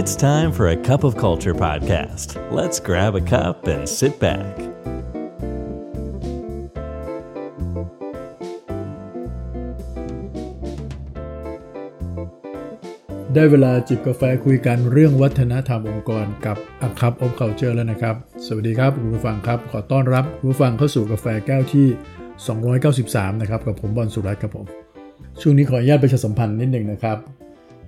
It's time for a cup of culture podcast. Let's grab a cup and sit back. ได้เวลาจิบกาแฟคุยกันเรื่องวัฒนธรรมองค์กรกับอัคับอบเคาเจอร์แล้วนะครับ สวัสดีครับคุณผู้ฟังครับ ขอต้อนรับคุณผู้ฟังเข้าสู่กาแฟแก้วที่ 293 นะครับ กับผมบอลสุรัตน์ครับผม ช่วงนี้ขออนุญาตประชาสัมพันธ์นิดหนึ่งนะครับ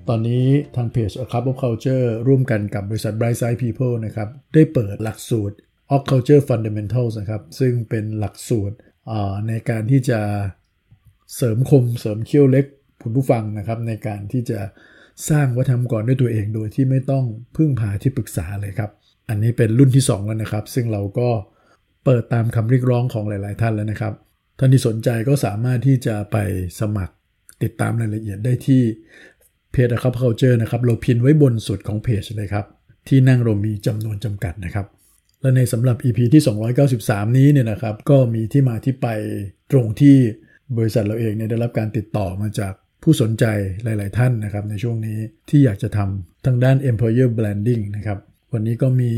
ตอนนี้ทางเพจ A Cup of Culture ร่วมกันกับบริษัท Brightside People นะครับ ได้เปิดหลักสูตร of Culture Fundamentals นะครับ ซึ่งเป็นหลักสูตรในการที่จะเสริมคมเสริมเขี้ยวเล็กคุณผู้ฟังนะครับ ในการที่จะสร้างวัฒนธรรมก่อนด้วยตัวเองโดยที่ไม่ต้องพึ่งพาที่ปรึกษาเลยครับ อันนี้เป็นรุ่นที่ 2 แล้วนะครับ ซึ่งเราก็เปิดตามคำเรียกร้องของหลาย ๆ ท่านแล้วนะครับ ท่านที่สนใจก็สามารถที่จะไปสมัครติดตามรายละเอียดได้ที่ เพจ c u p c u l t u r e นะครับเราพินไว้บนสุดของเพจเลยครับ ที่นั่งเรามีจำนวนจำกัดนะครับ และในสำหรับ EP ที่ 293 นี้เนี่ยนะครับ ก็มีที่มาที่ไปตรงที่บริษัทเราเองเนี่ยได้รับการติดต่อมาจากผู้สนใจหลาย ๆ ท่านนะครับ ในช่วงนี้ที่อยากจะทำทางด้าน employer branding นะครับ วันนี้ก็มี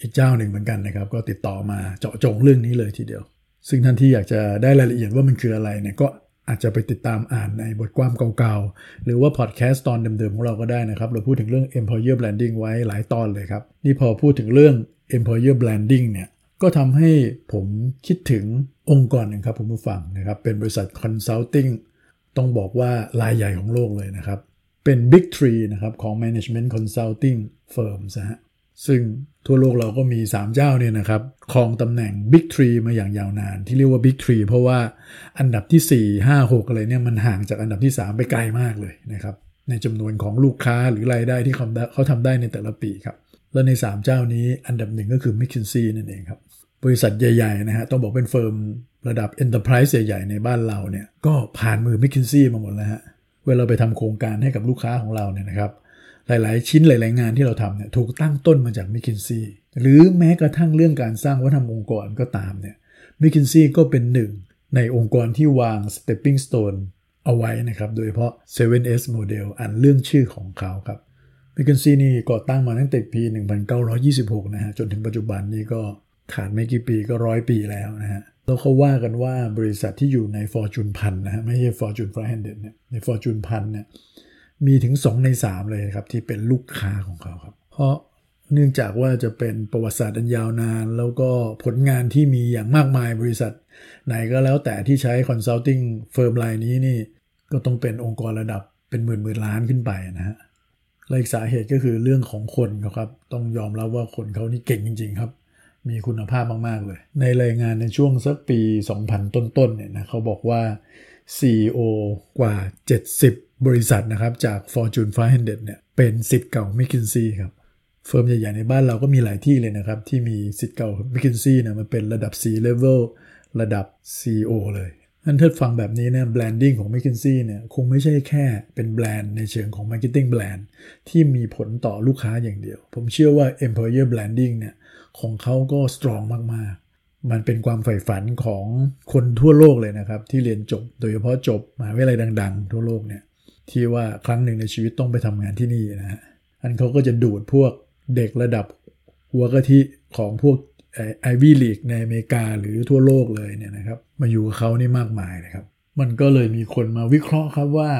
อีกเจ้าหนึ่งเหมือนกันนะครับ ก็ติดต่อมาเจาะจงเรื่องนี้เลยทีเดียว ซึ่งท่านที่อยากจะได้รายละเอียดว่ามันคืออะไรเนี่ยก็ อาจจะไปติดตามอ่านในบทความเก่าๆ หรือว่าพอดแคสต์ตอนเดิมๆของเราก็ได้นะครับ เราพูดถึงเรื่อง employer branding ไว้หลายตอนเลยครับ นี่พอพูดถึงเรื่อง employer branding เนี่ย ก็ทำให้ผมคิดถึงองค์กรหนึ่งครับผมผู้ฟังนะครับ เป็นบริษัท consulting ต้องบอกว่ารายใหญ่ของโลกเลยนะครับ เป็น Big Three นะครับของ Management Consulting Firms นะฮะ ซึ่งทั่วโลกเราก็มี 3 เจ้าเนี่ยนะครับครองตำแหน่ง Big Tree มาอย่างยาวนาน ที่เรียกว่า Big Tree เพราะว่าอันดับที่ 4 5 6 อะไรเนี่ยมันห่างจากอันดับที่ 3 ไปไกลมากเลยนะครับในจำนวนของลูกค้าหรือรายได้ที่เขาเขาทำได้ในแต่ละปีครับ และใน 3 เจ้านี้อันดับหนึ่งก็คือ McKinsey นั่นเองครับ บริษัทใหญ่ๆนะฮะต้องบอกเป็นเฟิร์มระดับ Enterprise ใหญ่ๆในบ้านเราเนี่ยก็ผ่านมือ McKinsey มาหมดแล้วฮะเวลาไปทำโครงการให้กับลูกค้าของเราเนี่ยนะครับ หลาย ๆ ชิ้นหลาย ๆ งานที่เราทำเนี่ยถูกตั้งต้นมาจาก McKinsey หรือแม้กระทั่งเรื่องการสร้างวัฒนธรรมองค์กรก็ตามเนี่ย McKinsey ก็เป็นหนึ่งในองค์กรที่วาง stepping stone เอาไว้นะครับ โดยเฉพาะ 7S Model อันเรื่องชื่อของเขาครับ McKinsey นี่ก่อตั้งมาตั้งแต่ปี 1926 นะฮะจนถึงปัจจุบันนี้ก็ขาดไม่กี่ปีก็ร้อยปีแล้วนะฮะแล้วเขาว่ากันว่าบริษัทที่อยู่ใน Fortune พันนะฮะไม่ใช่ Fortune 500เนี่ยใน Fortune พันเนี่ย มีถึง 2 ใน 3 เลยครับที่เป็นลูกค้าของเขาครับ เพราะเนื่องจากว่าจะเป็นประวัติศาสตร์อันยาวนาน แล้วก็ผลงานที่มีอย่างมากมายบริษัท ไหนก็แล้วแต่ที่ใช้ consulting firm รายนี้นี่ ก็ต้องเป็นองค์กรระดับเป็นหมื่นหมื่นล้านขึ้นไปนะฮะและอีกสาเหตุก็คือเรื่องของคนครับ ต้องยอมรับว่าคนเขานี่เก่งจริง ๆ ครับ มีคุณภาพมาก ๆ เลย ในรายงานในช่วงสักปี 2000 ต้นๆเนี่ยนะเขาบอกว่า CEO กว่า 70 บริษัทนะครับจาก Fortune 500เนี่ยเป็นศิษย์เก่า McKinsey ครับ firm ใหญ่ๆในบ้านเราก็มีหลายที่เลยนะครับ ที่มีศิษย์เก่า McKinsey เนี่ยมันเป็นระดับ C level ระดับ CEO เลยนั่นถ้าฟังแบบนี้เนี่ย branding ของ McKinsey เนี่ยคงไม่ใช่แค่เป็นแบรนด์ในเชิงของ Marketing แบรนด์ที่มีผลต่อลูกค้าอย่างเดียว ผมเชื่อว่า Employer Branding เนี่ยของเขาก็ strong มากๆ มันเป็นความใฝ่ฝันของคนทั่วโลกเลยนะครับ ที่เรียนจบ โดยเฉพาะจบมหาวิทยาลัยดัง ๆ ทั่วโลกเนี่ย ที่ว่าครั้งหนึ่งในชีวิตต้องไปทำงานที่นี่นะฮะอันเขาก็จะดูดพวกเด็กระดับหัวกะทิของพวกไอวี่ลีกในอเมริกาหรือทั่วโลกเลยเนี่ยนะครับ มาอยู่กับเขานี่มากมายนะครับ มันก็เลยมีคนมาวิเคราะห์ครับว่า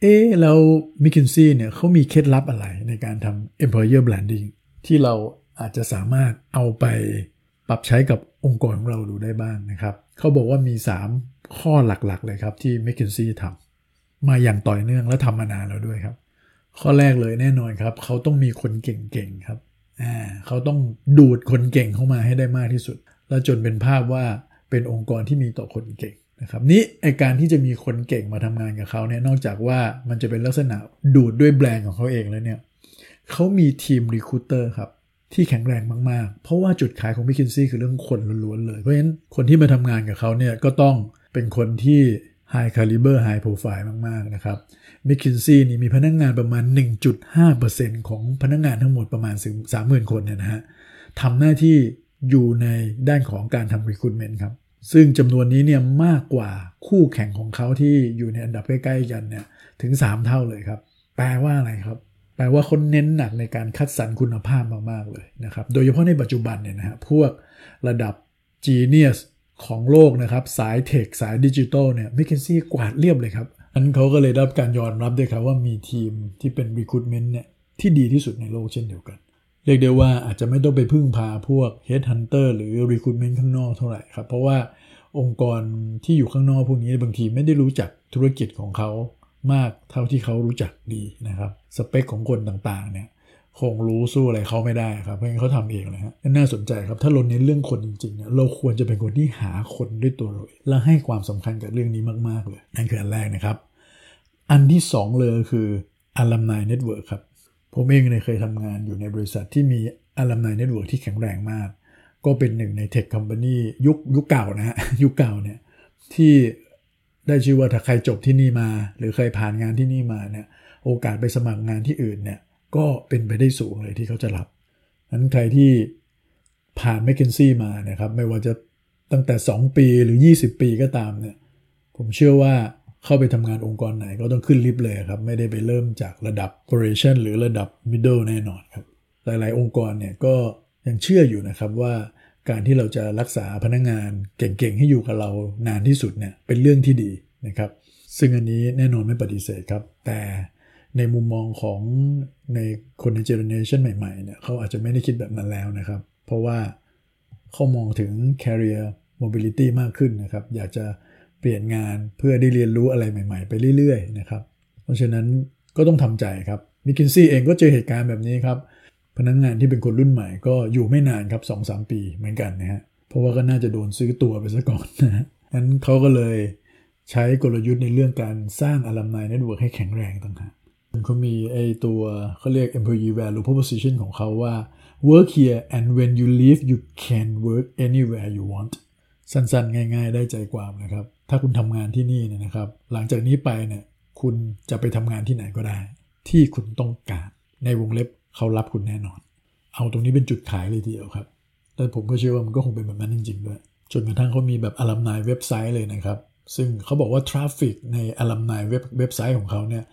เอ๊แล้วมิคินซี่เนี่ยเขามีเคล็ดลับอะไรในการทำ employer branding ที่เราอาจจะสามารถเอาไปปรับใช้กับองค์กรของเราดูได้บ้างนะครับ เขาบอกว่ามี 3 ข้อหลักๆเลยครับที่ m c k i n s e y ทำ มาอย่างต่อเนื่องและทำมานานแล้วด้วยครับ ข้อแรกเลยแน่นอนครับ เขาต้องมีคนเก่งๆครับอ่าเขาต้องดูดคนเก่งเข้ามาให้ได้มากที่สุด แล้วจนเป็นภาพว่าเป็นองค์กรที่มีต่อคนเก่งนะครับนี่ไอการที่จะมีคนเก่งมาทำงานกับเขาเนี่ยนอกจากว่ามันจะเป็นลักษณะดูดด้วยแบรนด์ของเขาเองแล้วเนี่ยเขามีทีมรีคูเตอร์ครับที่แข็งแรงมาก ๆ เพราะว่าจุดขายของ m c k คินซี่คือเรื่องคนล้วนๆเลย เพราะฉะนั้นคนที่มาทำงานกับเขาเนี่ยก็ต้องเป็นคนที่ High Caliber High Profile มาก ๆ นะครับ m c k คินซี่นี่มีพนักงงานประมาณ 1.5%ของพนักงงานทั้งหมดประมาณ 30,000 คนเนี่ยนะฮะทำหน้าที่อยู่ในด้านของการทำ recruitment ครับ ซึ่งจำนวนนี้เนี่ยมากกว่าคู่แข่งของเขาที่อยู่ในอันดับใกล้ๆกันเนี่ยถึง 3 เท่าเลยครับ แปลว่าอะไรครับ แปลว่าเขาเน้นหนักในการคัดสรรคุณภาพมาก ๆ เลยนะครับ โดยเฉพาะในปัจจุบันเนี่ยนะฮะพวกระดับ Genius ของโลกนะครับ สายเทคสายดิจิทัลเนี่ย m c k เคนซี่กวาดเรียบเลยครับอันเขาก็เลยได้รับการยอมรับด้วยครับว่ามีทีมที่เป็น Recruitment เนี่ยที่ดีที่สุดในโลกเช่นเดียวกัน เรียกได้ว่าอาจจะไม่ต้องไปพึ่งพาพวก Headhunter หรือ Recruitment ข้างนอกเท่าไหร่ครับ เพราะว่าองค์กรที่อยู่ข้างนอกพวกนี้บางทีไม่ได้รู้จักธุรกิจของเขามากเท่าที่เขารู้จักดีนะครับ สเปคของคนต่างๆเนี่ย คงรู้สู้อะไรเขาไม่ได้ครับเพราะงั้นเขาทำเองเลยฮะน่าสนใจครับถ้าเราเน้นเรื่องคนจริงๆเนี่ยเราควรจะเป็นคนที่หาคนด้วยตัวเราและให้ความสำคัญกับเรื่องนี้มากๆเลยนั่นคืออันแรกนะครับ อันที่ 2 เลยคือ alumni network ครับผมเองเนี่ยเคยทำงานอยู่ในบริษัทที่มี alumni network ที่แข็งแรงมาก ก็เป็นหนึ่งในเทคคอมพานียุคยุคเก่านะฮะยุคเก่าเนี่ยที่ได้ชื่อว่าถ้าใครจบที่นี่มา หรือเคยผ่านงานที่นี่มาเนี่ยโอกาสไปสมัครงานที่อื่นเนี่ย ก็เป็นไปได้สูงเลยที่เขาจะรับนั้นใครที่ผ่านแมคเคนซี่มานะครับ ไม่ว่าจะตั้งแต่ 2 ปีหรือ 20 ปีก็ตามเนี่ย ผมเชื่อว่าเข้าไปทำงานองค์กรไหนก็ต้องขึ้นลิฟต์เลยครับ ไม่ได้ไปเริ่มจากระดับ operation หรือระดับ middle แน่นอนครับ หลายๆ องค์กรเนี่ยก็ยังเชื่ออยู่นะครับว่าการที่เราจะรักษาพนักงงานเก่งๆ ให้อยู่กับเรานานที่สุดเนี่ยเป็นเรื่องที่ดีนะครับ ซึ่งอันนี้แน่นอนไม่ปฏิเสธครับ แต่ ในมุมมองของในคนในเจเนเรชันใหม่ๆเนี่ยเขาอาจจะไม่ได้คิดแบบนั้นแล้วนะครับ เพราะว่าเขามองถึง career mobility มากขึ้นนะครับ อยากจะเปลี่ยนงานเพื่อได้เรียนรู้อะไรใหม่ ๆ ไปเรื่อยๆนะครับ เพราะฉะนั้นก็ต้องทำใจครับ McKinsey เองก็เจอเหตุการณ์แบบนี้ครับ พนักงานที่เป็นคนรุ่นใหม่ก็อยู่ไม่นานครับ2-3 ปีเหมือนกันนะฮะเพราะว่าก็น่าจะโดนซื้อตัวไปซะก่อนนะฮะนั้นเขาก็เลยใช้กลยุทธ์ในเรื่องการสร้าง alumni network ให้แข็งแรงต่างหาก เขามีไอตัวเขาเรียก employee value proposition ของเขาว่า work here and when you leave you can work anywhere you want สั้นๆ ง่าย ๆ ได้ใจความนะครับ ถ้าคุณทำงานที่นี่เนี่ยนะครับ หลังจากนี้ไปเนี่ยคุณจะไปทำงานที่ไหนก็ได้ ที่คุณต้องการ ในวงเล็บเขารับคุณแน่นอน เอาตรงนี้เป็นจุดขายเลยทีเดียวครับ แต่ผมก็เชื่อว่ามันก็คงเป็นแบบนั้นจริงๆด้วยจนกระทั่งเขามีแบบ alumni เว็บไซต์เลยนะครับ ซึ่งเขาบอกว่า traffic ใน alumni เว็บเว็บไซต์ของเขาเนี่ย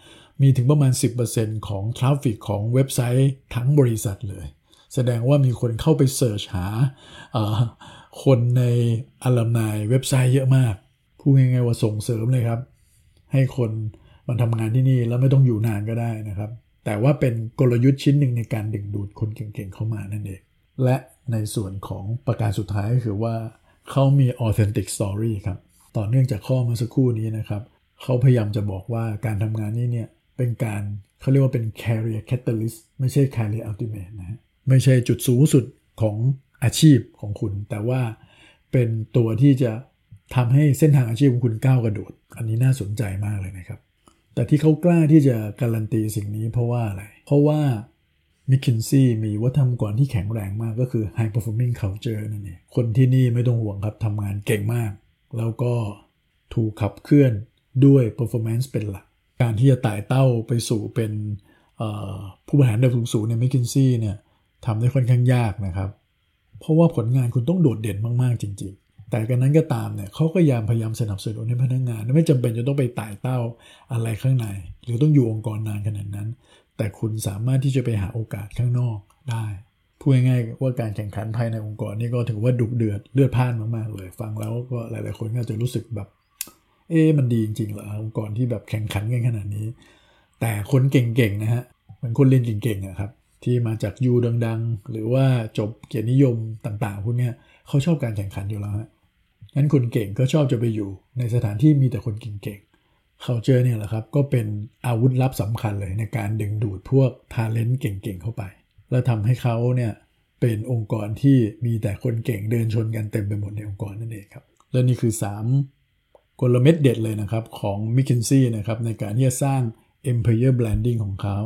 มีถึงประมาณ 10%ของ traffic ของเว็บไซต์ทั้งบริษัทเลย แสดงว่ามีคนเข้าไป search หาคนในอลัมนายเว็บไซต์เยอะมากพูดง่ายๆว่าส่งเสริมเลยครับ ให้คนมาทำงานที่นี่แล้วไม่ต้องอยู่นานก็ได้นะครับ แต่ว่าเป็นกลยุทธ์ชิ้นหนึ่งในการดึงดูดคนเก่งๆเข้ามานั่นเอง และในส่วนของประการสุดท้ายก็คือว่าเขามี authentic story ครับ ต่อเนื่องจากข้อเมื่อสักครู่นี้นะครับ เขาพยายามจะบอกว่าการทำงานนี้เนี่ย เป็นการเขาเรียกว่าเป็น career catalyst ไม่ใช่ career ultimate นะไม่ใช่จุดสูงสุดของอาชีพของคุณ แต่ว่าเป็นตัวที่จะทำให้เส้นทางอาชีพของคุณก้าวกระโดด อันนี้น่าสนใจมากเลยนะครับ แต่ที่เขากล้าที่จะการันตีสิ่งนี้เพราะว่าอะไร เพราะว่ามิคินซี่มีวัฒนธรรมก่อนที่แข็งแรงมากก็คือ high performing culture นั่นเองคนที่นี่ไม่ต้องห่วงครับทำงานเก่งมาก แล้วก็ถูกขับเคลื่อนด้วย performance เป็นหลัก การที่จะไต่เต้าไปสู่เป็นผู้บริหารระดับสูงๆในมิคินซี่เนี่ยทำได้ค่อนข้างยากนะครับ เพราะว่าผลงานคุณต้องโดดเด่นมากๆจริง ๆ แต่กันนั้นก็ตามเนี่ยเขาก็ยามพยายามสนับสนุนให้พนักงงาน ไม่จำเป็นจะต้องไปไต่เต้าอะไรข้างใน หรือต้องอยู่องค์กรนานขนาดนั้น แต่คุณสามารถที่จะไปหาโอกาสข้างนอกได้พูดง่ายๆว่าการแข่งขันภายในองค์กรนี่ก็ถือว่าดุเดือดเลือดพ่านมากๆเลย ฟังแล้วก็หลายๆคนก็จะรู้สึกแบบ เอ๊มันดีจริงๆเหรอองค์กรที่แบบแข่งขันกันขนาดนี้ แต่คนเก่งๆนะฮะเหมือนคนเรียนเก่งๆอะครับที่มาจากยูดังๆ หรือว่าจบเกียรตินิยมต่างๆพวกนี้เขาชอบการแข่งขันอยู่แล้วฮะงั้นคนเก่งก็ชอบจะไปอยู่ ในสถานที่มีแต่คนเก่งๆเขาเจอเนี่ยแหละครับ ก็เป็นอาวุธลับสำคัญเลยในการดึงดูดพวกทาเลนต์เก่งๆ เข้าไป แล้วทำให้เขาเนี่ยเป็นองค์กรที่มีแต่คนเก่งเดินชนกันเต็มไปหมดในองค์กรนั่นเองครับ และนี่คือ 3 กลเม็ดเด็ดเลยนะครับ ของ m c k เคนซี่นะครับในการที่จะสร้าง Employer Branding ของเขา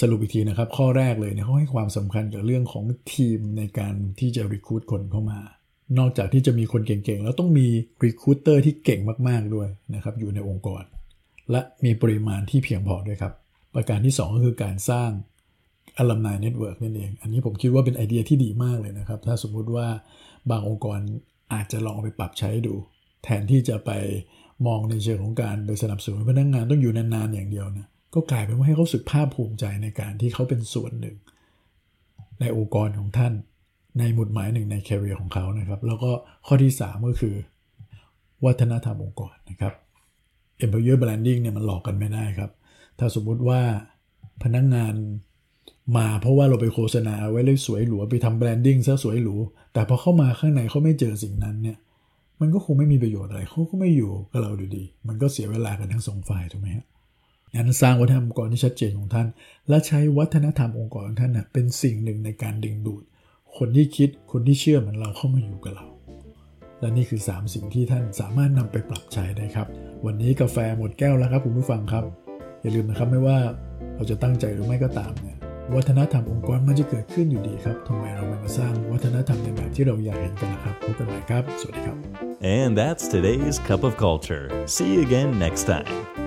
สรุปอีกทีนะครับ ข้อแรกเลยเนี่ยเขาให้ความสำคัญกับเรื่องของทีมในการที่จะ recruit คนเข้ามา นอกจากที่จะมีคนเก่งๆ แล้วต้องมี recruiter ที่เก่งมากๆด้วยนะครับอยู่ในองค์กร และมีปริมาณที่เพียงพอด้วยครับ ประการที่ 2 ก็คือการสร้าง alumni network นั่นเอง อันนี้ผมคิดว่าเป็นไอเดียที่ดีมากเลยนะครับ ถ้าสมมุติว่าบางองค์กรอาจจะลองไปปรับใช้ดู แทนที่จะไปมองในเชิงของการไปสนับสนุนพนักงงานต้องอยู่นานๆอย่างเดียวนะก็กลายเป็นว่าให้เขาสึกภาคภูมิใจในการที่เขาเป็นส่วนหนึ่ง ในองค์กรของท่าน ในหมุดหมายหนึ่งในแคริเอร์ของเขานะครับ แล้วก็ข้อที่ 3 ก็คือ วัฒนธรรมองค์กรนะครับ employer branding เนี่ยมันหลอกกันไม่ได้ครับ ถ้าสมมุติว่าพนักงงานมาเพราะว่าเราไปโฆษณาไว้เลยสวยหรูไปทำแบรนดิ้งซะสวยหรูแต่พอเข้ามาข้างในเขาไม่เจอสิ่งนั้นเนี่ย มันก็คงไม่มีประโยชน์อะไรเขาก็ไม่อยู่กับเราดูดี มันก็เสียเวลากันทั้งสองฝ่ายถูกไหมฮะงั้นสร้างวัฒนธรรมองค์กรที่ชัดเจนของท่าน และใช้วัฒนธรรมองค์กรของท่านนะเป็นสิ่งหนึ่งในการดึงดูด คนที่คิดคนที่เชื่อเหมือนเราเข้ามาอยู่กับเรา และนี่คือ 3 สิ่งที่ท่านสามารถนำไปปรับใช้ได้ครับ วันนี้กาแฟหมดแก้วแล้วครับคุณผู้ฟังครับ อย่าลืมนะครับไม่ว่าเราจะตั้งใจหรือไม่ก็ตามเนี่ย วัฒนธรรมองค์กรมันจะเกิดขึ้นอยู่ดีครับทำไมเราไม่มาสร้างวัฒนธรรมในแบบที่เราอยากเห็นกันนะครับพบกันใหม่ครับ สวัสดีครับ And that's today's Cup of Culture. See you again next time.